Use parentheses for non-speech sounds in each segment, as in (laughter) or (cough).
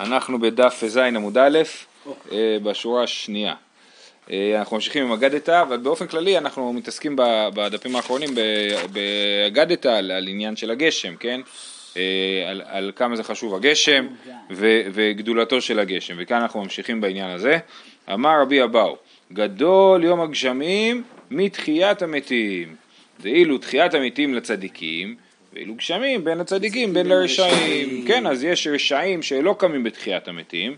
אנחנו בדף ז עמוד א', אה, בשורה השנייה. אה, אנחנו ממשיכים עם אגדתא, אבל באופן כללי אנחנו מתעסקים בדפים האחרונים באגדתא על, על עניין של הגשם, כן? אה, על, על כמה זה חשוב הגשם ו, וגדולתו של הגשם, וכאן אנחנו ממשיכים בעניין הזה. אמר רבי אבאו, גדול יום הגשמים מתחיית המתים, ואילו תחיית המתים לצדיקים, ואילו גשמים בין הצדיקים בין לרשעים. כן, אז יש רשעים שלא קמים בתחיית המתים,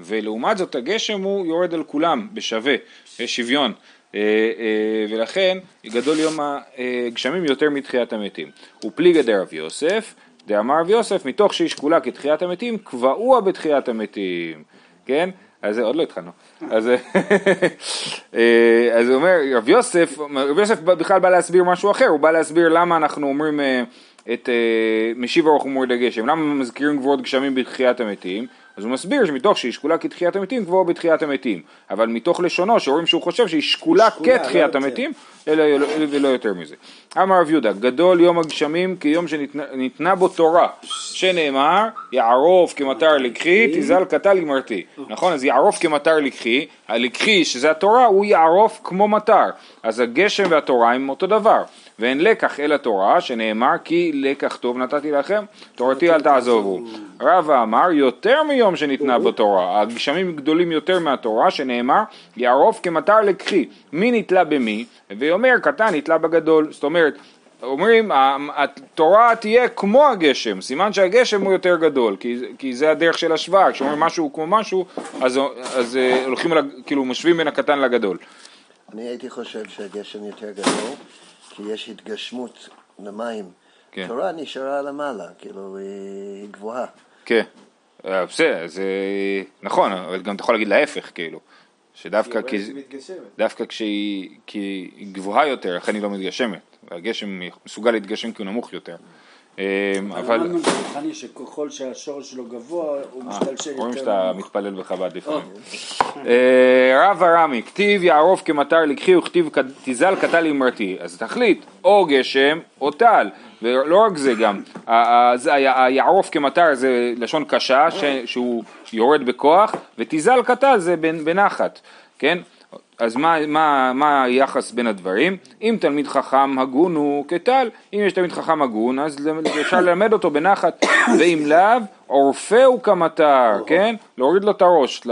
ולעומת זאת הגשם הוא יורד על כולם בשווה, יש שוויון. אה, אה, ולכן גדול יום הגשמים יותר מתחיית המתים. ופליגא דרב יוסף, דאמר רב יוסף, מתוך שהיא שקולה כתחיית המתים, קבעוה בתחיית המתים. כן? אז עוד לא התחלנו. אז, אה, (laughs) אז הוא אומר, רב יוסף, רב יוסף בכלל בא להסביר משהו אחר, הוא בא להסביר למה אנחנו אומרים את uh, משיב הרוח ומורד הגשם, למה מזכירים גבוהות גשמים בתחיית המתים? אז הוא מסביר שמתוך שהיא שקולה כתחיית המתים, גבוהה בתחיית המתים. אבל מתוך לשונו, שרואים שהוא חושב שהיא שקולה, שקולה כתחיית לא המתים, אלא ולא יותר מזה. אמר רב יהודה, גדול יום הגשמים כיום שניתנה בו תורה, שנאמר, יערוף כמטר לקחי, תזל קטל ימרתי. נכון? אז יערוף כמטר לקחי, הלקחי, שזה התורה, הוא יערוף כמו מטר. אז הגשם והתורה הם אותו דבר. ואין לקח אלא תורה, שנאמר כי לקח טוב נתתי לכם, תורתי אל תעזובו. רבא אמר יותר מיום שניתנה בתורה, הגשמים גדולים יותר מהתורה, שנאמר יערוף כמטר לקחי, מי נתלה במי, ואומר קטן נתלה בגדול, זאת אומרת אומרים התורה תהיה כמו הגשם, סימן שהגשם הוא יותר גדול, כי, כי זה הדרך של השוואה, כשאומרים משהו כמו משהו, אז, אז אה, הולכים, כאילו משווים בין הקטן לגדול. אני הייתי חושב שהגשם יותר גדול, כי יש התגשמות למים. כן. תורה נשארה למעלה, כאילו היא גבוהה. כן, אה, בסדר, זה נכון, אבל גם אתה יכול להגיד להפך, כאילו. שדווקא כי, דווקא כשהיא כי היא גבוהה יותר, לכן היא לא מתגשמת. הגשם מסוגל להתגשם כי הוא נמוך יותר. אמ, אבל... אמרנו בחני שככל שהשורש שלו גבוה, הוא אה, משתלשל יותר... רואים שאתה מתפלל בחב"ד לפעמים. אה, רב הרמי, כתיב יערוף כמטר לקחי וכתיב תזל קטל אמרתי. אז תחליט, או גשם או טל. ולא רק זה גם, היערוף כמטר זה לשון קשה, שהוא יורד בכוח, ותזל קטל זה בנחת, כן? אז מה, מה, מה היחס בין הדברים? אם תלמיד חכם הגון הוא כטל, אם יש תלמיד חכם הגון אז אפשר ללמד אותו בנחת, (coughs) ואם לאו עורפהו כמטר, (coughs) כן? להוריד לו את הראש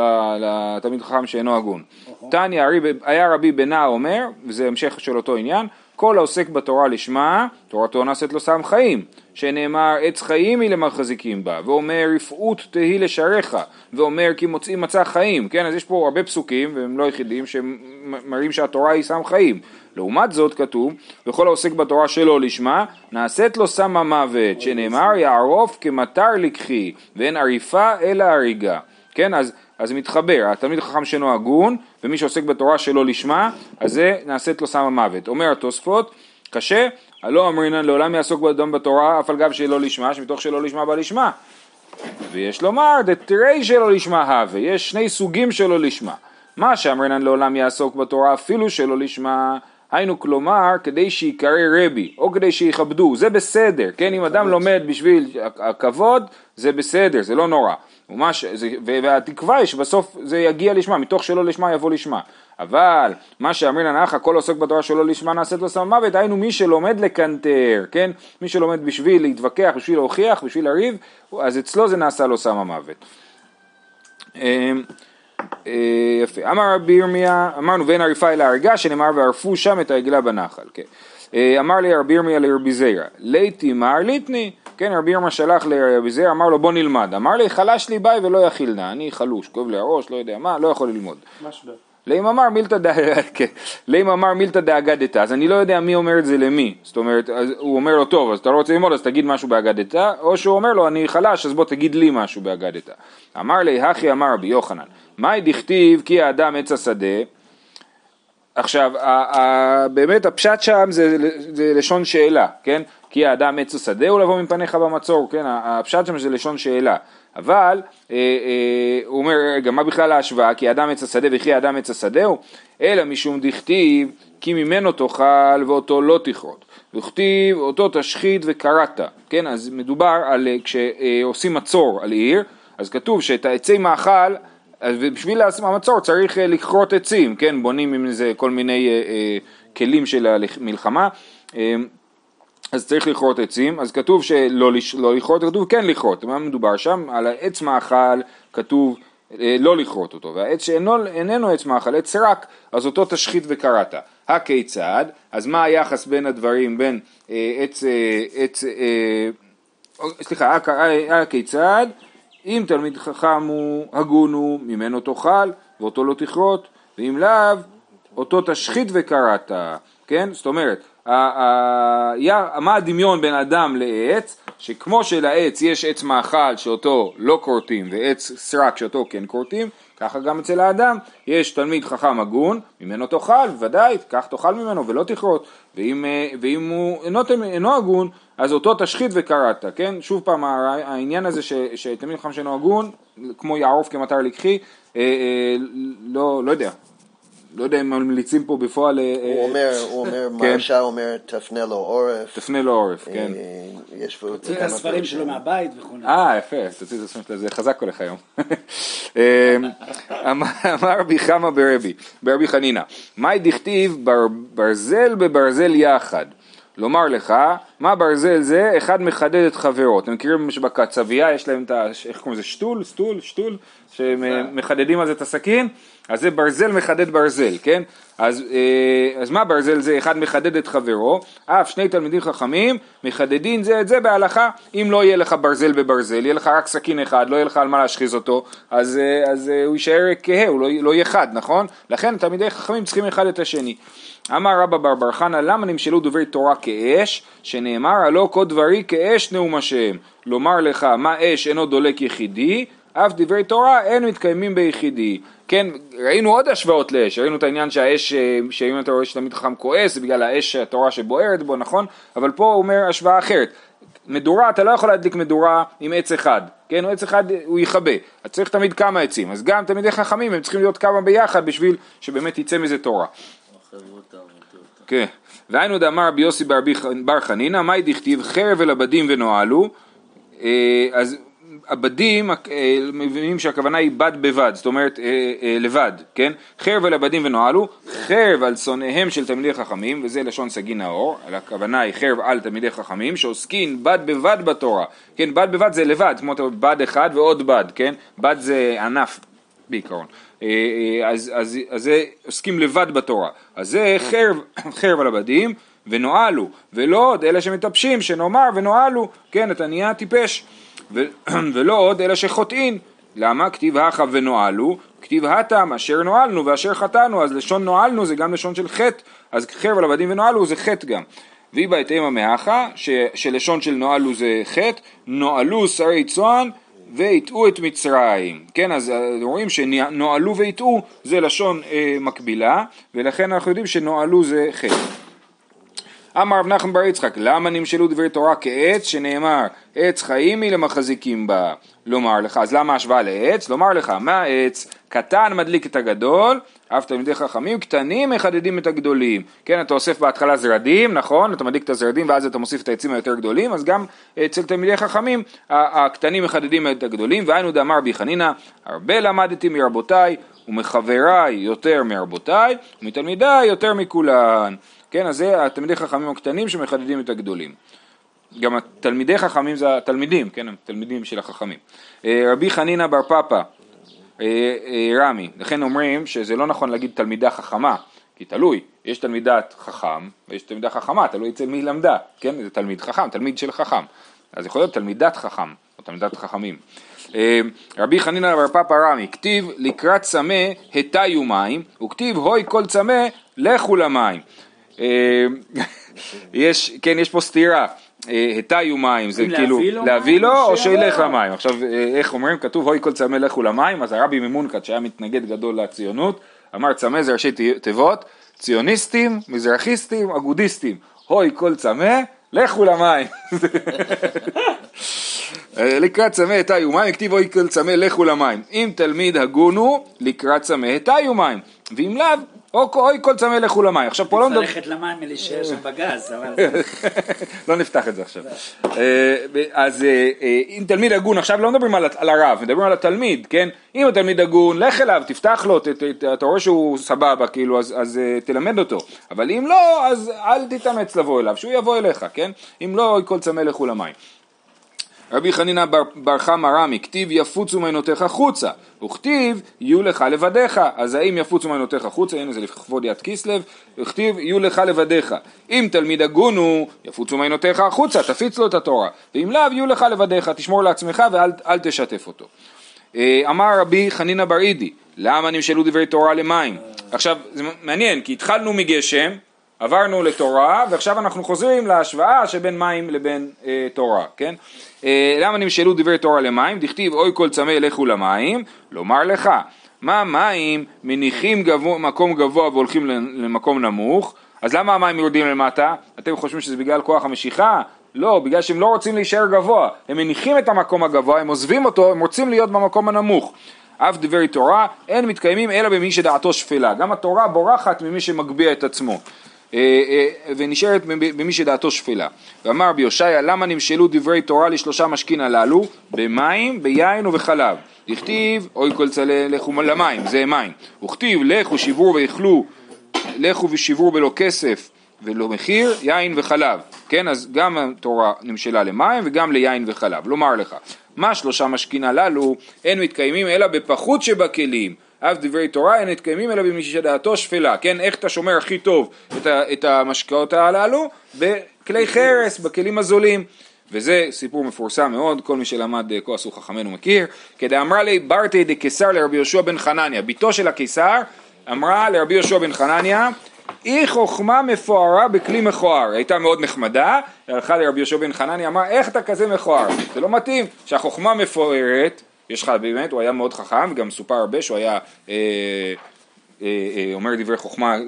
לתלמיד חכם שאינו הגון. (coughs) תניא היה רבי בנה אומר, וזה המשך של אותו עניין, כל העוסק בתורה לשמה, תורתו נעשית לו סם חיים, שנאמר עץ חיים היא למחזיקים בה, ואומר רפאות תהי לשעריך, ואומר כי מוצאים מצא חיים, כן, אז יש פה הרבה פסוקים, והם לא יחידים, שמראים שהתורה היא סם חיים. לעומת זאת כתוב, וכל העוסק בתורה שלו לשמה, נעשית לו סם המוות, שנאמר יערוף כמטר לקחי, ואין עריפה אלא הריגה. כן, אז אז זה מתחבר, התלמיד החכם שאינו הגון, ומי שעוסק בתורה שלא לשמה, אז זה נעשית לו סם המוות. אומר התוספות, קשה, הלא אמרינן לעולם יעסוק באדם בתורה, אף על גב שלא לשמה, שמתוך שלא לשמה בא לשמה. ויש לומר, דתרי שלא לשמה הווה, יש שני סוגים שלא לשמה. מה שאמרינן לעולם יעסוק בתורה אפילו שלא לשמה, היינו כלומר כדי שיקרא רבי, או כדי שיכבדו, זה בסדר, כן, אם אדם לומד בשביל הכבוד, זה בסדר, זה לא נורא. ומש, זה, והתקווה היא שבסוף זה יגיע לשמה, מתוך שלא לשמה יבוא לשמה. אבל מה שאמרינן אחא כל עוסק בתורה שלא לשמה נעשית לו סם מוות, היינו מי שלומד לקנטר, כן? מי שלומד בשביל להתווכח, בשביל להוכיח, בשביל לריב, אז אצלו זה נעשה לו סם המוות. אה, יפה. אמר רבי ירמיה, אמרנו ואין עריפה אלא הריגה, שנאמר וערפו שם את העגלה בנחל. כן. אה, אמר לי רבי ירמיה לרבי זיירא, ליתי מר ליטני, כן, רבי ירמיה שלח לרבי זיירא, אמר לו בוא נלמד. אמר לי חלש לי ביי ולא יכיל נא, אני חלוש, כואב לי הראש, לא יודע מה, לא יכול ללמוד. משבר. אמר מילתא (laughs) כן. אמר מילתא דאגדתא, אז אני לא יודע מי אומר את זה למי, זאת אומרת, הוא אומר לו טוב, אז אתה לא רוצה ללמוד אז תגיד משהו באגדתא, או שהוא אומר לו אני חלש אז בוא תגיד לי משהו באגדתא. אמר לי הכי אמר רבי יוחנן, מאי דכתיב כי האדם עץ השדה, עכשיו באמת הפשט שם זה, זה לשון שאלה, כן? כי האדם עץ השדה הוא לבוא מפניך במצור, כן? הפשט שם זה לשון שאלה. אבל אה, אה, הוא אומר, רגע, מה בכלל ההשוואה? כי אדם עץ השדה וכי אדם עץ השדהו? אלא משום דכתיב, כי ממנו תאכל ואותו לא תכרות. וכתיב, אותו תשחית וקראת. כן, אז מדובר על אה, כשעושים מצור על עיר, אז כתוב שאת העצי מאכל, בשביל המצור צריך לכרות עצים, כן, בונים עם זה כל מיני כלים של המלחמה. אז צריך לכרות עצים, אז כתוב שלא לא לכרות, כתוב כן לכרות, מה מדובר שם? על העץ מאכל כתוב אה, לא לכרות אותו, והעץ שאיננו עץ מאכל, עץ רק, אז אותו תשחית וקראת. הכיצד? אז מה היחס בין הדברים, בין אה, עץ, אה, עץ, אה, סליחה, הכיצד? אם תלמיד חכם הוא, הגון הוא, ממנו תאכל, ואותו לא תכרות, ואם לאו, אותו תשחית וקראת, כן? זאת אומרת, מה הדמיון בין אדם לעץ? שכמו שלעץ יש עץ מאכל שאותו לא כורתים ועץ סרק שאותו כן כורתים, ככה גם אצל האדם יש תלמיד חכם הגון, ממנו תאכל, ודאי, כך תאכל ממנו ולא תכרות, ואם, אה, ואם הוא אינו, אינו הגון, אז אותו תשחית וקראת, כן? שוב פעם, העניין הזה שתלמיד חכם שאינו הגון, כמו יערוף כמטר לקחי, אה, אה, לא, לא יודע, לא יודע אם ממליצים פה בפועל... אה, הוא אומר, הוא אומר, כן. מרשה אומר, תפנה לו עורף. תפנה לו עורף, כן. אה, יש פה... תוציא את הספרים שלו מהבית וכו'. אה, יפה, תוציא את הספרים שלו, זה חזק הולך היום. (laughs) אה, אמר רבי חמא ברבי, ברבי חנינא, מאי דכתיב ברזל בברזל יחד. לומר לך, מה ברזל זה? אחד מחדד את חברו. אתם מכירים שבקצבייה יש להם את ה... איך קוראים לזה? שטול? סטול? שטול? שמחדדים על זה את הסכין? אז זה ברזל מחדד ברזל, כן? אז, אה, אז מה ברזל זה? אחד מחדד את חברו, אף שני תלמידים חכמים מחדדים זה את זה בהלכה, אם לא יהיה לך ברזל בברזל, יהיה לך רק סכין אחד, לא יהיה לך על מה להשחיז אותו, אז, אה, אז אה, הוא יישאר כהה, הוא לא, לא יהיה חד, נכון? לכן תלמידי חכמים צריכים אחד את השני. אמר רבא בר בר חנא למה נמשלו דברי תורה כאש? שנאמר הלא כל דברי כאש נאום השם. לומר לך מה אש אינו דולק יחידי? אף דברי תורה אין מתקיימים ביחידי. כן, ראינו עוד השוואות לאש, ראינו את העניין שהאש, אה, שאם אתה רואה שתמיד חכם כועס, זה בגלל האש התורה שבוערת בו, נכון? אבל פה הוא אומר השוואה אחרת. מדורה, אתה לא יכול להדליק מדורה עם עץ אחד, כן, עץ אחד הוא יכבה, אז צריך תמיד כמה עצים, אז גם תלמידי חכמים הם צריכים להיות כמה ביחד בשביל שבאמת יצא מזה תורה. כן, והיינו דאמר רבי יוסי בר חנינא, מאי דכתיב חרב אל עבדים ונועלו, אה, אז עבדים אה, מבינים שהכוונה היא בד בבד, זאת אומרת אה, לבד, כן? חרב על עבדים ונועלו, חרב על שונאיהם של תלמידי חכמים, וזה לשון סגי נאור, הכוונה היא חרב על תלמידי חכמים, שעוסקים בד בבד בתורה, כן? בד בבד זה לבד, כמו בד אחד ועוד בד, כן? בד זה ענף בעיקרון. אז, אז, אז זה עוסקים לבד בתורה. אז זה חרב, (coughs) חרב על עבדים ונועלו, ולא עוד אלה שמטפשים, שנאמר ונועלו, כן? אתה נהיה טיפש. (coughs) ולא עוד אלא שחוטאין. למה? כתיב הכה ונועלו, כתיב הטם אשר נועלנו ואשר חטאנו, אז לשון נועלנו זה גם לשון של חטא, אז חרב על עבדים ונועלו זה חטא גם. והיא בהתאמה מהכה, שלשון של נועלו זה חטא, נועלו שרי צאן והטעו את מצרים. כן, אז רואים שנועלו והטעו זה לשון אה, מקבילה, ולכן אנחנו יודעים שנועלו זה חטא. אמר רב נחמן בר יצחק, למה נמשלו דברי תורה כעץ שנאמר עץ חיים היא למחזיקים בה? לומר לך, אז למה השוואה לעץ? לומר לך, מה עץ? קטן מדליק את הגדול, אף תלמידי חכמים קטנים מחדדים את הגדולים. כן, אתה אוסף בהתחלה זרדים, נכון? אתה מדליק את הזרדים ואז אתה מוסיף את העצים היותר גדולים, אז גם אצל תלמידי חכמים הקטנים מחדדים את הגדולים, והיינו דאמר בי חנינא, הרבה למדתי מרבותיי ומחבריי יותר מרבותיי, ומתלמידיי יותר מכולן. כן, אז זה התלמידי חכמים הקטנים שמחדדים את הגדולים. גם התלמידי חכמים זה התלמידים, כן, הם תלמידים של החכמים. אה, רבי חנינא בר פפא, רמי, לכן אומרים שזה לא נכון להגיד תלמידה חכמה, כי תלוי, יש תלמידת חכם ויש תלמידה חכמה, תלוי אצל מי למדה, כן, זה תלמיד חכם, תלמיד של חכם, אז יכול להיות תלמידת חכם, או תלמידת חכמים. רבי חנינא בר פפא רמי, כתיב לקראת צמא התיו מים, וכתיב הוי כל צמא לכו למים. אה, (laughs) יש, כן, יש פה סתירה. אה, התיו מים, זה כאילו להביא לו או שילך למים. עכשיו, אה, איך אומרים? כתוב הוי כל צמא לכו למים, אז הרבי ממונקת שהיה מתנגד גדול לציונות, אמר צמא זה ראשי תיבות, ציוניסטים, מזרחיסטים, אגודיסטים. הוי כל צמא, לכו למים. (laughs) לקראת צמא התיו מים, כתיב הוי כל צמא לכו למים. אם תלמיד הגון הוא, לקראת צמא התיו מים, ואם לאו, אוי כל צמא לכו למים. עכשיו פה לא מדבר... צריך ללכת למים ולהישאר שם בגז, אבל... (laughs) לא נפתח את זה עכשיו. אה, אז אה, אה, אם תלמיד הגון, עכשיו לא מדברים על הרב, מדברים על התלמיד, כן? אם התלמיד הגון, לך אליו, תפתח לו, אתה רואה שהוא סבבה, כאילו, אז תלמד אותו. אבל אם לא, אז אל תתאמץ לבוא אליו, שהוא יבוא אליך, כן? אם לא, אוי כל צמא לכו למים. רבי חנינא בר, בר חמא רמי, כתיב יפוצו מעינותיך חוצה, וכתיב יהיו לך לבדיך, אז האם יפוצו מעינותיך חוצה, הנה זה לכבוד יד כסלב, וכתיב יהיו לך לבדיך, אם תלמיד הגון הוא, יפוצו מעינותיך החוצה, תפיץ לו את התורה, ואם לאו יהיו לך לבדיך, תשמור לעצמך ואל תשתף אותו. אה, אמר רבי חנינא בר אידי, למה נמשלו דברי תורה למים? עכשיו, זה מעניין, כי התחלנו מגשם, עברנו לתורה, ועכשיו אנחנו חוזרים להשוואה שבין מים לבין אה, תורה, כן? אה, למה נמשלו דברי תורה למים? דכתיב אוי כל צמא לכו למים, לומר לך, מה מים מניחים גבוה, מקום גבוה והולכים למקום נמוך, אז למה המים יורדים למטה? אתם חושבים שזה בגלל כוח המשיכה? לא, בגלל שהם לא רוצים להישאר גבוה, הם מניחים את המקום הגבוה, הם עוזבים אותו, הם רוצים להיות במקום הנמוך. אף דברי תורה אין מתקיימים אלא במי שדעתו שפלה. גם התורה בורחת ממי שמגביה את עצמו. אה, אה, ונשארת במי שדעתו שפלה. ואמר רבי הושעיה למה נמשלו דברי תורה לשלושה משכין הללו? במים, ביין ובחלב. הכתיב אוי כל צלה לכו למים, זה מים. וכתיב לכו שיבור ואכלו, לכו ושיבור בלא כסף ולא מחיר, יין וחלב. כן, אז גם התורה נמשלה למים וגם ליין וחלב. לומר לך, מה שלושה משכין הללו אין מתקיימים אלא בפחות שבכלים. אף דברי תורה אין מתקיימים אלא במי שדעתו שפלה, כן? איך אתה שומר הכי טוב את, ה, את המשקאות הללו? בכלי חרס, בכלים הזולים. וזה סיפור מפורסם מאוד, כל מי שלמד כה אה, עשו חכמינו מכיר. כדאמרה לי ברתי דקיסר לרבי יהושע בן חנניה, בתו של הקיסר אמרה לרבי יהושע בן חנניה אי חוכמה מפוארה בכלי מכוער, הייתה מאוד נחמדה, הלכה לרבי יהושע בן חנניה, אמרה איך אתה כזה מכוער, זה לא מתאים שהחוכמה מפוארת יש לך באמת, הוא היה מאוד חכם, וגם סופר הרבה שהוא היה אה, אה, אה, אומר דברי חוכמה אה,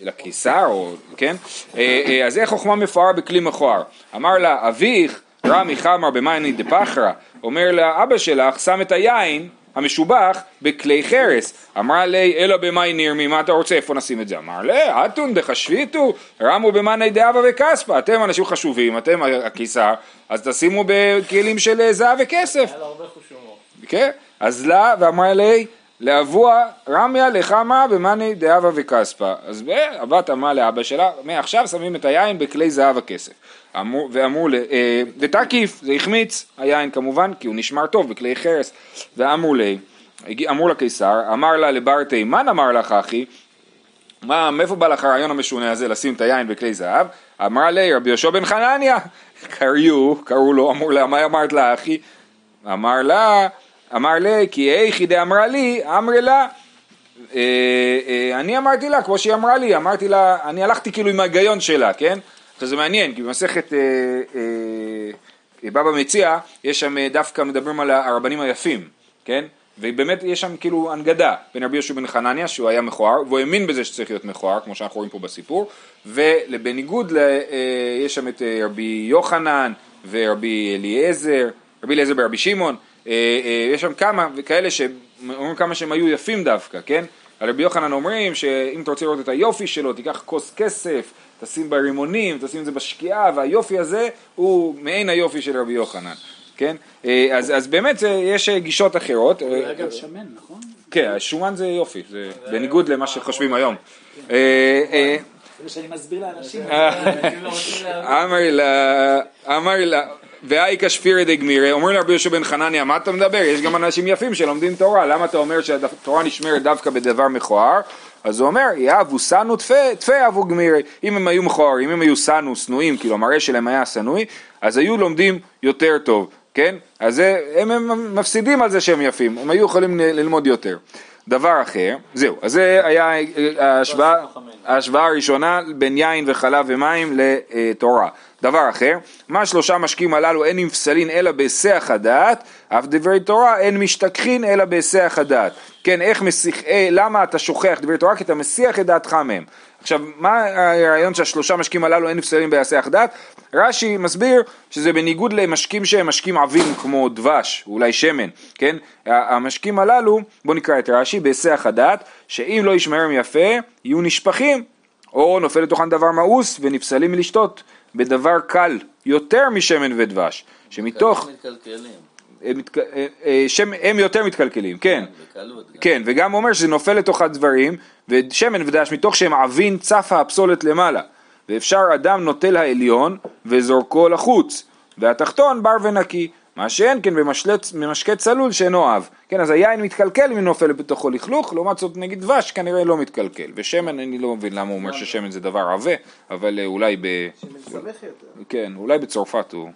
לקיסר, או, כן? אה, אה, אז איך חוכמה מפואר בכלי מכוער? אמר לה, אביך רמי חמר במאני דפחרא, אומר לה, אבא שלך שם את היין המשובח בכלי חרס. אמרה לי, אלא במאי נרמי, מה אתה רוצה, איפה נשים את זה? אמר לי, אתון דחשביתו, רמו במאני דאבה וכספא, אתם אנשים חשובים, אתם הקיסר, אז תשימו בכלים של זהב וכסף. היה לו הרבה חושומות. כן? אז לה ואמרה לי לאבוה רמיה לחמה במאני דאבה וכספא. אז הבת אמרה לאבא שלה, מעכשיו שמים את היין בכלי זהב. אמרו, ואמרו, אה, ותקיף, זה החמיץ היין כמובן, כי הוא נשמר טוב בכלי חרס. ואמרו לי, אמרו לקיסר, אמר לה לבר תימן אמר לך אחי, מה, מאיפה בא לך הרעיון המשונה הזה לשים את היין בכלי זהב? אמרה לי, רבי יהושע בן חנניה, (laughs) קראו, קראו לו, אמרו לה, מה אמרת לה אחי? אמר לה, אמר לי, כי איכי דאמרה לי, אמרי לה, אה, אה, אני אמרתי לה, כמו שהיא אמרה לי, אמרתי לה, אני הלכתי כאילו עם ההיגיון שלה, כן? עכשיו זה מעניין, כי במסכת אה, בבא מציע, יש שם דווקא מדברים על הרבנים היפים, כן? ובאמת יש שם כאילו הנגדה בין רבי יהושע בן חנניה שהוא היה מכוער והוא האמין בזה שצריך להיות מכוער כמו שאנחנו רואים פה בסיפור ובניגוד יש שם את רבי יוחנן ורבי אליעזר, רבי אליעזר ברבי שמעון יש שם כמה כאלה שאומרים כמה שהם היו יפים דווקא, כן? על רבי יוחנן אומרים שאם אתה רוצה לראות את היופי שלו, תיקח כוס כסף, תשים ברימונים, תשים את זה בשקיעה, והיופי הזה הוא מעין היופי של רבי יוחנן, כן? אה, אז, אז באמת יש גישות אחרות. הוא היה גם שמן, נכון? כן, שומן זה יופי, זה בניגוד למה שחושבים היום. זה שאני מסביר לאנשים. אמר לה, ואי כשפירי דגמירי, אומר לרבי יהושע בן חנניה, מה אתה מדבר? יש גם אנשים יפים שלומדים תורה, למה אתה אומר שהתורה נשמרת דווקא בדבר מכוער? אז הוא אומר, יאהבו סנו תפה אבו גמירי, אם הם היו מכוערים, אם היו סנו, שנואים, כאילו המראה שלהם היה שנואי, אז היו לומדים יותר טוב, כן? אז הם, הם מפסידים על זה שהם יפים, הם היו יכולים ללמוד יותר. דבר אחר, זהו, אז זה היה ההשוואה, ההשוואה הראשונה בין יין וחלב ומים לתורה. דבר אחר, מה שלושה משקים הללו אין נפסלין אלא בהיסח הדעת, אף דברי תורה אין משתכחין אלא בהיסח הדעת. כן, איך מסיח, אה, למה אתה שוכח דברי תורה? כי אתה מסיח את דעתך מהם. עכשיו, מה הרעיון שהשלושה משקים הללו אין נפסלים בהיסח דעת? רש"י מסביר שזה בניגוד למשקים שהם משקים עבים כמו דבש, אולי שמן, כן? המשקים הללו, בואו נקרא את רש"י, בהיסח הדעת, שאם לא ישמרם יפה, יהיו נשפכים, או נופל לתוכן דבר מאוס ונפסלים מלשתות. בדבר קל יותר משמן ודבש, שמתוך... הם, אה, אה, שם, הם יותר מתקלקלים, כן, כן, וגם אומר שזה נופל לתוך הדברים, ושמן ודבש מתוך שהם עבין צפה הפסולת למעלה, ואפשר אדם נוטל העליון וזורקו לחוץ, והתחתון בר ונקי, מה שאין כן במשקה צלול שאינו אב. כן, אז היין מתקלקל אם נופל בתוכו לכלוך, לעומת זאת נגיד דבש כנראה לא מתקלקל. ושמן אני לא מבין למה הוא אומר ששמן זה דבר עבה, אבל אה, אולי ב... שמן יותר. כן, אולי בצרפת הוא...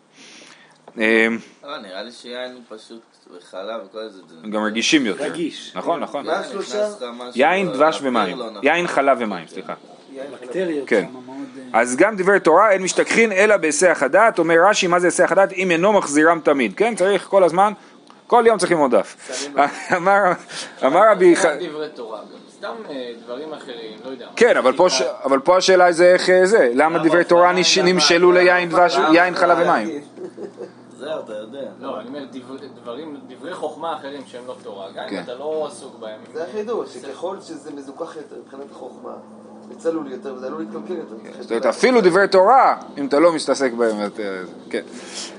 אה, לא, נראה לי שיין הוא פשוט וחלב וכל זה. גם רגישים יותר. רגיש. נכון, נכון. יין, דבש ומים. לא נכון. יין, חלב ומים, סליחה. כן. אה, אז גם דברי תורה אין משתכחין אלא בהיסח הדעת, אומר רש"י מה זה היסח הדעת אם אינו מחזירם תמיד, כן צריך כל הזמן, כל יום צריכים עוד דף. (laughs) אמר רבי... סתם אה, דברים אחרים, לא יודע. כן, אבל פה השאלה זה איך אה, זה, למה דברי תורה נמשלו ליין דבש, יין חלב ומים? זהו, אתה יודע. לא, אני אומר, דברים, דברי חוכמה אחרים שהם לא תורה, גם אם כן. אתה לא עסוק בהם. זה החידוש, שככל שזה מזוכח יותר מבחינת החוכמה. צלול יותר וזה עלול להתקלקל יותר. זאת אומרת, אפילו דברי תורה, אם אתה לא מסתעסק בהם. כן.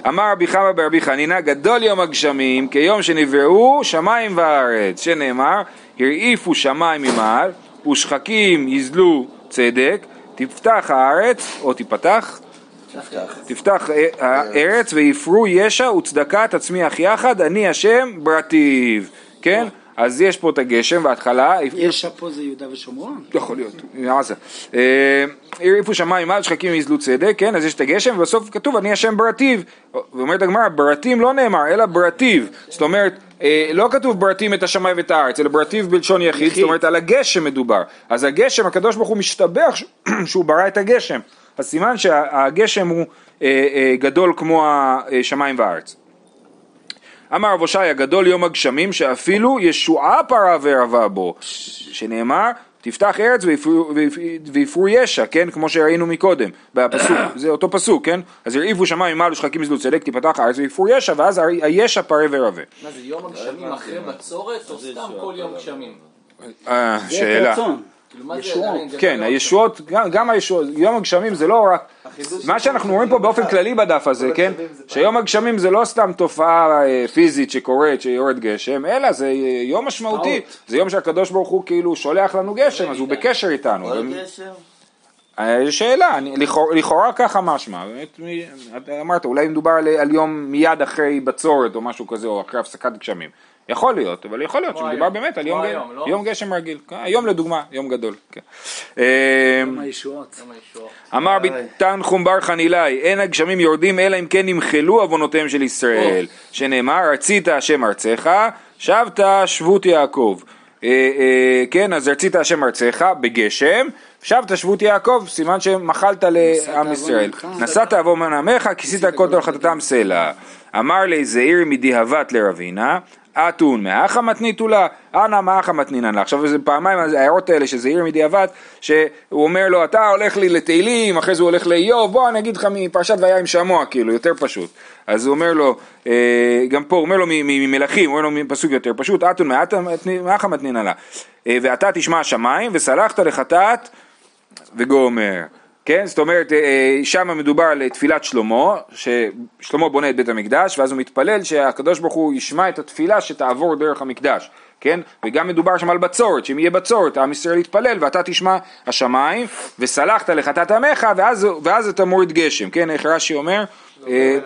אמר רבי חמא ברבי חנינא, גדול יום הגשמים כיום שנבראו שמיים וארץ, שנאמר, הרעיפו שמיים ממעל, ושחקים יזלו צדק, תפתח הארץ, או תיפתח, תפתח הארץ ויפרו ישע וצדקה תצמיח יחד, אני השם ברטיב, כן? אז יש פה את הגשם בהתחלה. ישע פה זה יהודה ושומרון? יכול להיות, עזה. הרעיפו שמיים עד שחקים יזלו צדק, כן, אז יש את הגשם, ובסוף כתוב אני השם ברטיב. ואומרת הגמרא, ברטים לא נאמר, אלא ברטיב. זאת אומרת, אה, לא כתוב ברטים את השמיים ואת הארץ, אלא ברטיב בלשון יחיד, זאת אומרת על הגשם מדובר. אז הגשם, הקדוש ברוך הוא משתבח (clears throat) שהוא ברא את הגשם. אז סימן שהגשם הוא אה, אה, גדול כמו השמיים והארץ. אמר רב הושעיה גדול יום הגשמים שאפילו ישועה פרה ורבה בו שנאמר תפתח ארץ ויפרו ישע, כן? כמו שראינו מקודם, בפסוק, (coughs) זה אותו פסוק, כן? אז הרעיפו שמיים מעלו שחקים יזלו צדק, תפתח הארץ ויפרו ישע, ואז הישע פרה ורבה. מה זה, יום הגשמים אחרי בצורת, או סתם כל יום גשמים? אה, שאלה. כאילו, ישועות. כן, הישועות, גם הישועות, יום הגשמים זה לא רק, מה שאנחנו רואים פה באופן כללי בדף הזה, כן, שיום הגשמים זה לא סתם תופעה אה, פיזית שקורית, שיורד גשם, אלא זה יום משמעותי, זה יום שהקדוש ברוך הוא כאילו שולח לנו גשם, אז הוא בקשר איתנו. אה, יש שאלה, לכאורה ככה משמע, אמרת אולי מדובר על יום מיד אחרי בצורת או משהו כזה, או אחרי הפסקת גשמים. יכול להיות, אבל יכול להיות שמדובר באמת על לא? יום גשם רגיל. היום לדוגמה, יום גדול. כן. יום אמ, הישועות. אמר בתנחום בר חנילאי, אין הגשמים יורדים אלא אם כן נמחלו עוונותיהם של ישראל, שנאמר, רצית השם ארצך, שבת שבות יעקב. אה, אה, כן, אז רצית השם ארצך בגשם, שבת שבות יעקב, סימן שמחלת לעם ישראל. נשאת עוון עמך, כיסית כל תולחתתם סלע. אמר לי זעיר מדיהבת לרבינה, אתון מאחה מתניתו לה, אנא מאחה מתנינן לה. עכשיו זה פעמיים ההערות האלה שזה עיר מדיעבד, שהוא אומר לו אתה הולך לי לתהילים, אחרי זה הוא הולך לאיוב, בוא אני אגיד לך מפרשת והיה עם שמוע, כאילו, יותר פשוט. אז הוא אומר לו, אה, גם פה הוא אומר לו ממלכים, הוא אומר לו מפסוק יותר פשוט, אתון מאחה מתנינן לה. אה, ואתה תשמע השמיים וסלחת לחטאת וגומר. כן? זאת אומרת, אה, אה, שם מדובר על תפילת שלמה, ששלמה בונה את בית המקדש, ואז הוא מתפלל שהקדוש ברוך הוא ישמע את התפילה שתעבור דרך המקדש, כן? וגם מדובר שם על בצורת, שאם יהיה בצורת, עם ישראל יתפלל, ואתה תשמע השמיים, וסלחת לחטאת עמך, ואז, ואז אתה מוריד גשם, כן? איך רש"י אומר? אה,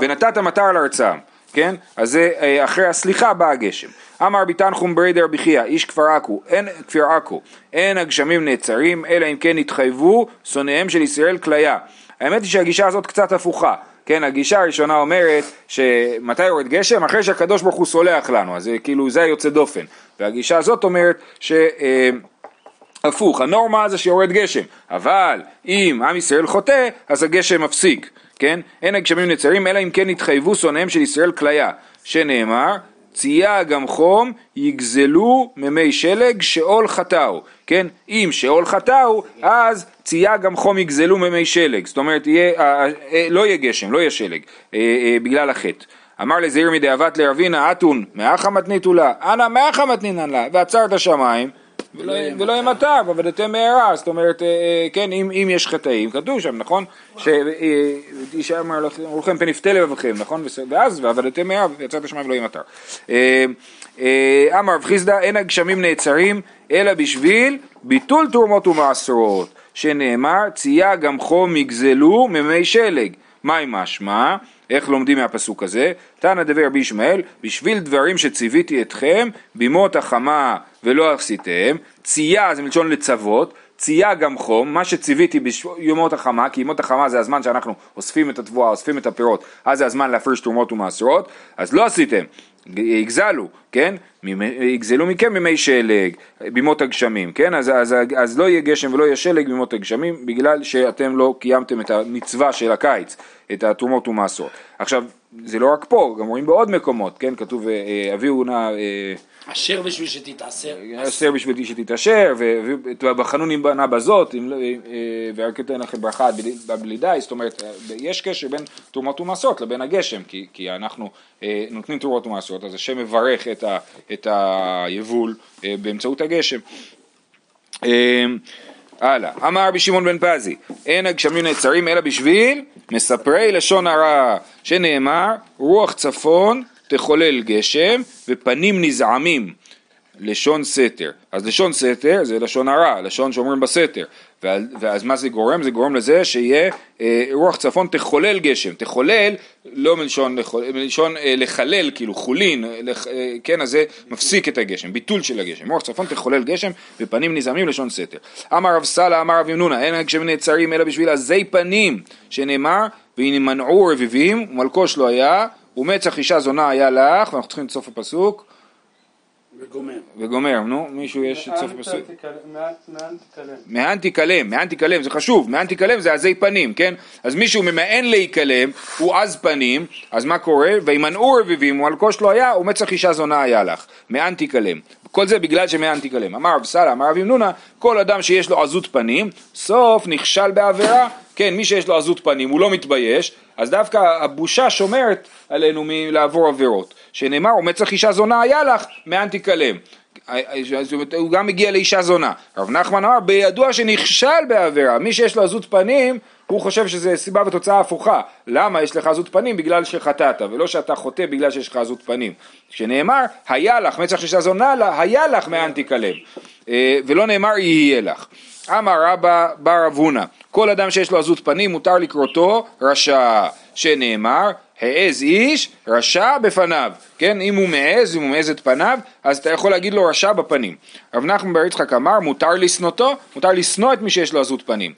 ונתת מטר על ארצם. כן? אז זה אחרי הסליחה בא הגשם. אמר רבי תנחום ברי דרבי חייא, איש כפר עכו, אין כפר עכו, אין הגשמים נעצרים, אלא אם כן התחייבו שונאיהם של ישראל כליה. האמת היא שהגישה הזאת קצת הפוכה. כן, הגישה הראשונה אומרת שמתי יורד גשם? אחרי שהקדוש ברוך הוא סולח לנו, אז זה כאילו זה יוצא דופן. והגישה הזאת אומרת ש... אה, הפוך, הנורמה זה שיורד גשם, אבל אם עם ישראל חוטא, אז הגשם מפסיק, כן? אין הגשמים נצרים, אלא אם כן התחייבו שונאיהם של ישראל כליה, שנאמר, צייה גם חום יגזלו ממי שלג שאול חטאו, כן? אם שאול חטאו, אז צייה גם חום יגזלו ממי שלג, זאת אומרת יהיה, אה, אה, לא יהיה גשם, לא יהיה שלג, אה, בגלל החטא. אמר לזעיר מדאבת לרבינה אתון מאחה מתניתו לה, אנא מאחה מתנינן לה, ועצר את השמיים ולא יהיה מטר, ועבדתם מהרה, זאת אומרת, כן, אם, אם יש חטאים, כתוב שם, נכון? שאיש אמר לכם פן יפתה לבבכם, נכון? ואז ועבדתם מהרה, ויצא את השמיים ולא יהיה מטר. אמר רב חיסדא, אין הגשמים נעצרים, אלא בשביל ביטול תרומות ומעשרות, שנאמר, צייה גם חום יגזלו ממי שלג. מהי משמע? איך לומדים מהפסוק הזה? תנא דבר רבי ישמעאל, בשביל דברים שציוויתי אתכם, בימות החמה ולא עשיתם, צייה זה מלשון לצוות, צייה גם חום, מה שציוויתי בימות החמה, כי ימות החמה זה הזמן שאנחנו אוספים את התבואה, אוספים את הפירות, אז זה הזמן להפריש תרומות ומעשרות, אז לא עשיתם, יגזלו, כן? יגזלו מכם בימי שלג, בימות הגשמים, כן? אז, אז, אז לא יהיה גשם ולא יהיה שלג בימות הגשמים, בגלל שאתם לא קיימתם את המצווה של הקיץ, את התרומות ומעשרות. עכשיו, זה לא רק פה, גם רואים בעוד מקומות, כן? כתוב, אה, אביהו נא... אה, אשר בשביל שתתעשר. אשר בשביל שתתעשר, ובחנונים בנה בזאת, לא, אה, ורק אתן לכם ברכה בבלידי, זאת אומרת, יש קשר בין תרומות ומעשרות לבין הגשם, כי, אנחנו נותנים תרומות ומעשרות, אז השם מברך את היבול באמצעות הגשם. הלאה, אמר רבי שמעון בן פזי, אין הגשמים נעצרים אלא בשביל מספרי לשון הרע, שנאמר רוח צפון תחולל גשם ופנים נזעמים לשון סתר. אז לשון סתר זה לשון הרע, לשון שאומרים בסתר. ואז מה זה גורם? זה גורם לזה שיהיה אה, רוח צפון תחולל גשם. תחולל, לא מלשון, מלשון אה, לחלל, כאילו חולין, לח, אה, כן, אז זה מפסיק את הגשם, ביטול של הגשם. רוח צפון תחולל גשם ופנים נזעמים לשון סתר. אמר רב סאלה, אמר רב ימנונה, אין הגשמים נעצרים אלא בשביל עזי פנים, שנאמר, והנה מנעו רביבים, ומלקוש לא היה, ומצח אישה זונה היה לך, ואנחנו צריכים את סוף הפסוק. וגומר. וגומר, נו, מישהו יש את סוף הפסוק? מאן תיכלם, מאן תיכלם, זה חשוב, מאן תיכלם זה עזי פנים, כן? אז מישהו ממאן להיכלם, הוא עז פנים, אז מה קורה? וימנעו רביבים, ומלקוש לא היה, ומצח אישה זונה היה לך. מאן תיכלם. כל זה בגלל שמאן תיכלם. אמר רב סאלה, אמר רב ימנונה, כל אדם שיש לו עזות פנים, סוף נכשל בעבירה, כן, מי שיש לו עזות פנים הוא לא מתבייש, אז דווקא הבושה שומרת עלינו מלעבור עבירות. שנאמר, ומצח אישה זונה היה לך, מאן תיכלם. הוא גם הגיע לאישה זונה. רב נחמן אמר, בידוע שנכשל בעבירה, מי שיש לו עזות פנים, הוא חושב שזה סיבה ותוצאה הפוכה. למה יש לך עזות פנים? בגלל שחטאת, ולא שאתה חוטא בגלל שיש לך עזות פנים. שנאמר, היה לך, מצח אישה זונה לה, היה לך מאן תיכלם. אה, ולא נאמר, יהיה לך. אמר רבא בר אבונה, כל אדם שיש לו עזות פנים מותר לקרותו רשע, שנאמר העז איש רשע בפניו, כן? אם הוא מעז, אם הוא מעז את פניו, אז אתה יכול להגיד לו רשע בפנים. רב נחמן בר יצחק אמר, מותר לשנותו, מותר לשנוא את מי שיש לו עזות פנים.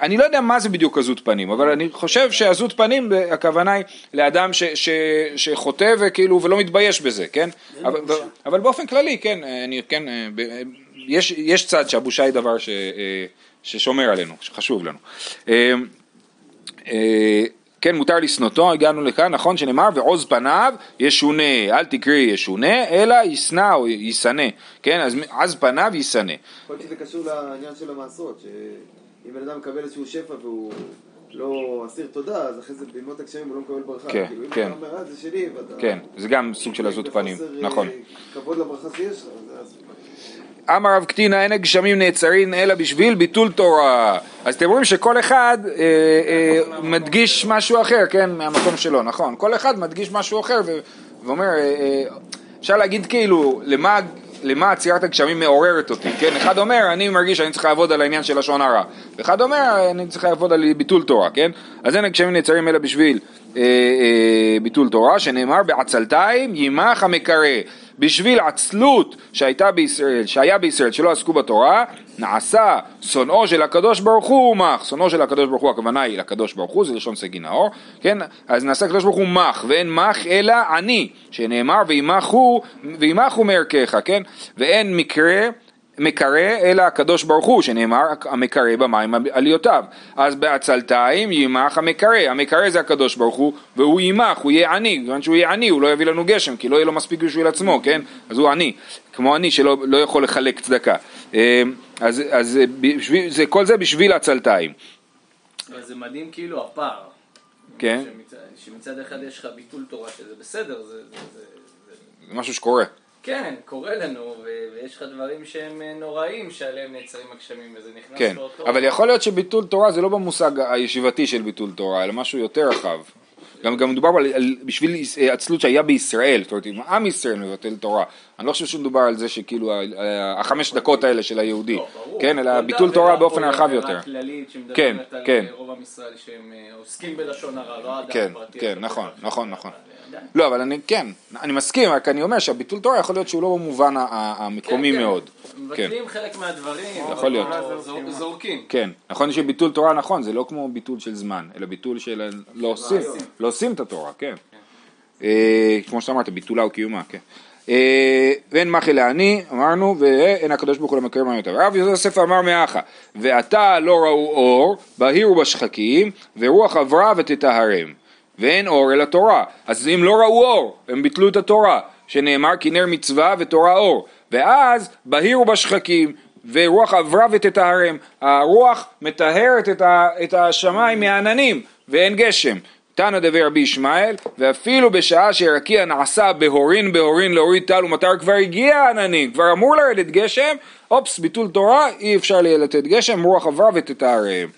אני לא יודע מה זה בדיוק עזות פנים, אבל אני חושב שעזות פנים, הכוונה היא לאדם ש, ש, שחוטא וכאילו ולא מתבייש בזה, כן? אבל, אבל באופן כללי, כן, אני, כן, יש, יש צד שהבושה היא דבר ש, ששומר עלינו, שחשוב לנו. אה, אה, כן, מותר לשנותו, הגענו לכאן, נכון שנאמר, ועוז פניו ישונה, אל תקראי ישונה, אלא ישנא או ישנא, כן, אז עז פניו ישנא. יכול להיות שזה קשור לעניין של המעשרות, שאם בן אדם מקבל איזשהו שפע והוא לא אסיר תודה, אז אחרי זה בימות הגשמים הוא לא מקבל ברכה. כן, כאילו, כן. אם אתה אומר, אה, זה שלי, ואתה... כן, זה גם סוג של עזות פנים, נכון. כבוד לברכה שיש לך, אז... אמר רב קטינה אין הגשמים נעצרים אלא בשביל ביטול תורה. אז אתם רואים שכל אחד אה, אה, מדגיש משהו אחר, כן, מהמקום שלו, נכון. כל אחד מדגיש משהו אחר ואומר, אה, אה, אפשר להגיד כאילו, למה, למה עצירת הגשמים מעוררת אותי, כן? אחד אומר, אני מרגיש שאני צריך לעבוד על העניין של לשון הרע. ואחד אומר, אני צריך לעבוד על ביטול תורה, כן? אז אין הגשמים נעצרים אלא בשביל אה, אה, ביטול תורה, שנאמר בעצלתיים יימח המקרא. בשביל עצלות שהייתה בישראל, שהיה בישראל שלא עסקו בתורה, נעשה שונאו של הקדוש ברוך הוא מח, שונאו של הקדוש ברוך הוא הכוונה היא לקדוש ברוך הוא, זה לשון סגי נאור, כן, אז נעשה הקדוש ברוך הוא מח, ואין מח אלא אני, שנאמר וימחו, וימחו מערכך, כן, ואין מקרה מקרא אלא הקדוש ברוך הוא שנאמר המקרא במים עליותיו אז בעצלתיים יימח המקרא. המקרא זה הקדוש ברוך הוא והוא יימח הוא יהיה עני. כיוון שהוא יהיה עני הוא לא יביא לנו גשם כי לא יהיה לו מספיק בשביל עצמו כן? אז הוא עני. כמו עני שלא לא יכול לחלק צדקה. אה, אז, אז בשביל, זה, כל זה בשביל עצלתיים. זה מדהים כאילו הפער. כן. שמצד, שמצד אחד יש לך ביטול תורה שזה בסדר זה, זה, זה, זה משהו שקורה כן, קורה לנו, ויש לך דברים שהם אה, נוראים שעליהם נעצרים הגשמים וזה נכנס כן, לאותו... אבל יכול להיות שביטול תורה זה לא במושג הישיבתי של ביטול תורה, אלא משהו יותר רחב. גם, גם מדובר על, על, בשביל עצלות שהיה בישראל, זאת אומרת אם עם ישראל מבטל תורה, אני לא חושב שמדובר על זה שכאילו החמש דקות האלה של היהודי, לא. כן, אלא ביטול תורה באופן רחב יותר. כן, על כן. רוב עם ישראל שהם אה, עוסקים בלשון הרע, לא האדם כן, הפרטי. כן. נכון, נכון, נכון. לא, אבל אני, כן, אני מסכים, רק אני אומר שהביטול תורה יכול להיות שהוא לא במובן המקומי כן, כן. מאוד. כן. מבטלים חלק מהדברים, יכול להיות. זורקים. כן, נכון שביטול תורה נכון, זה לא כמו ביטול של זמן, אלא ביטול של לא עושים, לא עושים את התורה, כן. אה, כמו שאתה אמרת, ביטולה או קיומה, כן. אה, ואין מחי לעני, אמרנו, ואין הקדוש ברוך הוא למכר מה יותר. רב יוסף אמר מאחה, ועתה לא ראו אור, בהירו בשחקים, ורוח עברה ותטהרם. ואין אור אלא תורה. אז אם לא ראו אור, הם ביטלו את התורה, שנאמר כי נר מצווה ותורה אור. ואז בהירו בשחקים, ורוח עברה ותטהרם. הרוח מטהרת את השמיים מהעננים, ואין גשם. תנא דבי רבי ישמעאל, ואפילו בשעה שרקיע נעשה בהורין בהורין להוריד טל ומטר כבר הגיע העננים, כבר אמור לרדת גשם, אופס, ביטול תורה, אי אפשר לתת גשם, רוח עברה ותטהרם.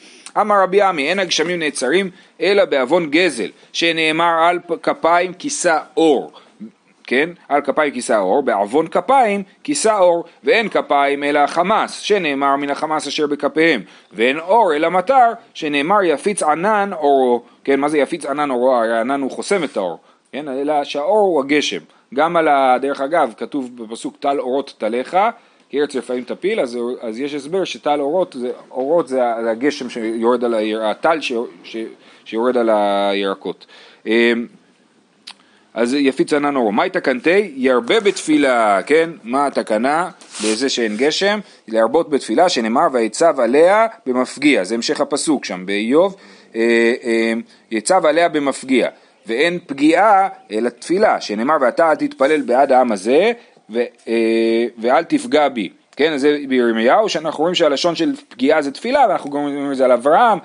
אמר רבי עמי, אין הגשמים נעצרים אלא בעוון גזל, שנאמר על כפיים כיסה אור. כן? על כפיים כיסה אור, בעוון כפיים כיסה אור, ואין כפיים אלא החמאס, שנאמר מן החמאס אשר בכפיהם, ואין אור אלא מטר, שנאמר יפיץ ענן אורו, כן? מה זה יפיץ ענן אורו? הרי הענן הוא חוסם את האור, כן? אלא שהאור הוא הגשם. גם על ה... דרך אגב, כתוב בפסוק טל אורות טליך, כי ארץ לפעמים תפיל, אז, אז יש הסבר שטל אורות, זה, אורות זה הגשם שיורד על הירקות, הטל ש, ש, שיורד על הירקות. אז יפיץ ענן אורו. מהי תקנתי? ירבה בתפילה, כן? מה התקנה? בזה שאין גשם? להרבות בתפילה שנאמר ויצב עליה במפגיע, זה המשך הפסוק שם באיוב, אה, אה, יצב עליה במפגיע. ואין פגיעה אלא תפילה, שנאמר ואתה אל תתפלל בעד העם הזה ו, אה, ואל תפגע בי. כן, זה בירמיהו, שאנחנו רואים שהלשון של פגיעה זה תפילה, ואנחנו גם אומרים את זה על אברהם,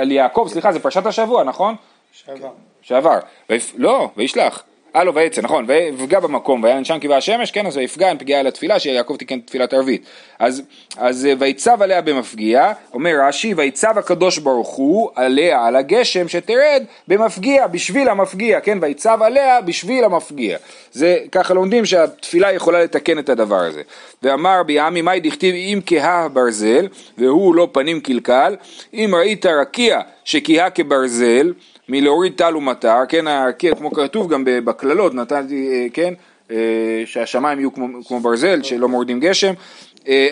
על יעקב, סליחה, זה פרשת השבוע, נכון? שעבר. שעבר, ויפ... לא, וישלח, הלו לו ויצא, נכון, ויפגע במקום, ויען שם כבעה השמש, כן, אז ויפגע עם פגיעה לתפילה, שיעקב תיקן תפילת ערבית. אז, אז אה, ויצב עליה במפגיע, אומר רש"י, ויצב הקדוש ברוך הוא עליה, על הגשם, שתרד במפגיע, בשביל המפגיע, כן, ויצב עליה בשביל המפגיע. זה, ככה לומדים שהתפילה יכולה לתקן את הדבר הזה. ואמר רבי עמי, מאי דכתיב אם כהה ברזל, והוא לא פנים קלקל, אם ראית רקיע שכהה כברזל, מלהוריד טל ומטר, כן, הרקיע, כמו כתוב גם בקללות, נתתי, אה, כן, אה, שהשמיים יהיו כמו, כמו ברזל, שלא מורידים גשם,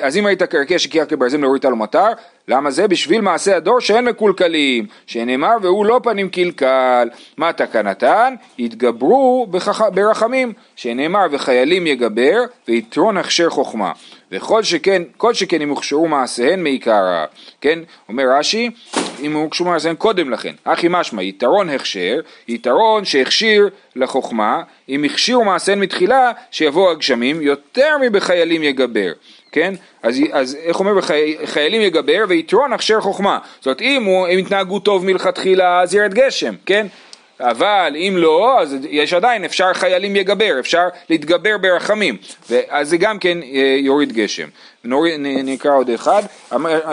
אז אם ראית קרקע שכיח כברזל להוריד טל ומטר, למה זה? בשביל מעשה הדור שאין מקולקלים, שנאמר והוא לא פנים קלקל, מה תקנתן? יתגברו בכח... ברחמים, שנאמר וחיילים יגבר ויתרון הכשר חוכמה. וכל שכן, כל שכן אם הוכשרו מעשיהן מעיקרא, כן, אומר רש"י, אם הוכשרו מעשיהן קודם לכן, אחי משמע, יתרון הכשר, יתרון שהכשיר לחוכמה, אם הכשירו מעשיהן מתחילה, שיבואו הגשמים, יותר מבחיילים יגבר, כן, אז, אז איך אומר בחיילים יגבר ויתרון הכשר חוכמה, זאת אומרת אם הם התנהגו טוב מלכתחילה אז ירד גשם, כן, אבל אם לא, אז יש עדיין, אפשר חיילים יגבר, אפשר להתגבר ברחמים, אז זה גם כן אה, יוריד גשם. נקרא עוד אחד,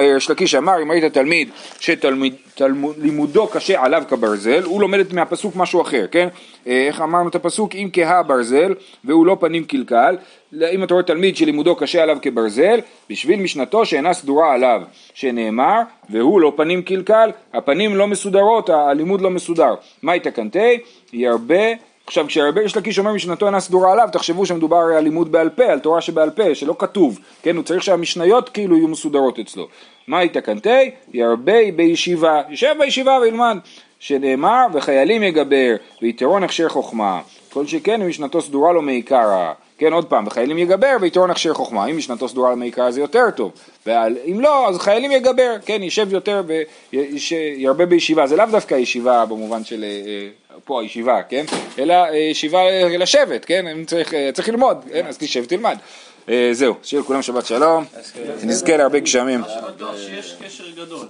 יש לקיש אמר, אם ראית תלמיד שלימודו קשה עליו כברזל, הוא לומד מהפסוק משהו אחר, כן? אה, איך אמרנו את הפסוק? אם כהה ברזל והוא לא פנים קלקל, אם אתה רואה תלמיד שלימודו קשה עליו כברזל, בשביל משנתו שאינה סדורה עליו, שנאמר, והוא לא פנים קלקל, הפנים לא מסודרות, הלימוד לא מסודר. מהי תקנתי? ירבה עכשיו כשהרבה יש לקיש אומר משנתו אינה סדורה עליו, תחשבו שמדובר על לימוד בעל פה, על תורה שבעל פה, שלא כתוב, כן, הוא צריך שהמשניות כאילו יהיו מסודרות אצלו. מהי תקנתי? ירבה בישיבה, יושב בישיבה וילמד, שנאמר וחיילים יגבר, ויתרון הכשר חוכמה, כל שכן משנתו סדורה לו מעיקרא, כן? עוד פעם, בחיילים יגבר ויתרון הכשר חוכמה, אם משנתו סדורה למעיקר זה יותר טוב, ואם לא, אז חיילים יגבר, כן, יישב יותר וירבה בישיבה, זה לאו דווקא ישיבה במובן של אה, פה הישיבה, כן, אלא ישיבה לשבת, כן, אם צריך, צריך ללמוד, כן, אז תשב תלמד. זהו, שיהיה לכולם שבת שלום, שנזכה להרבה גשמים. שיש קשר גדול.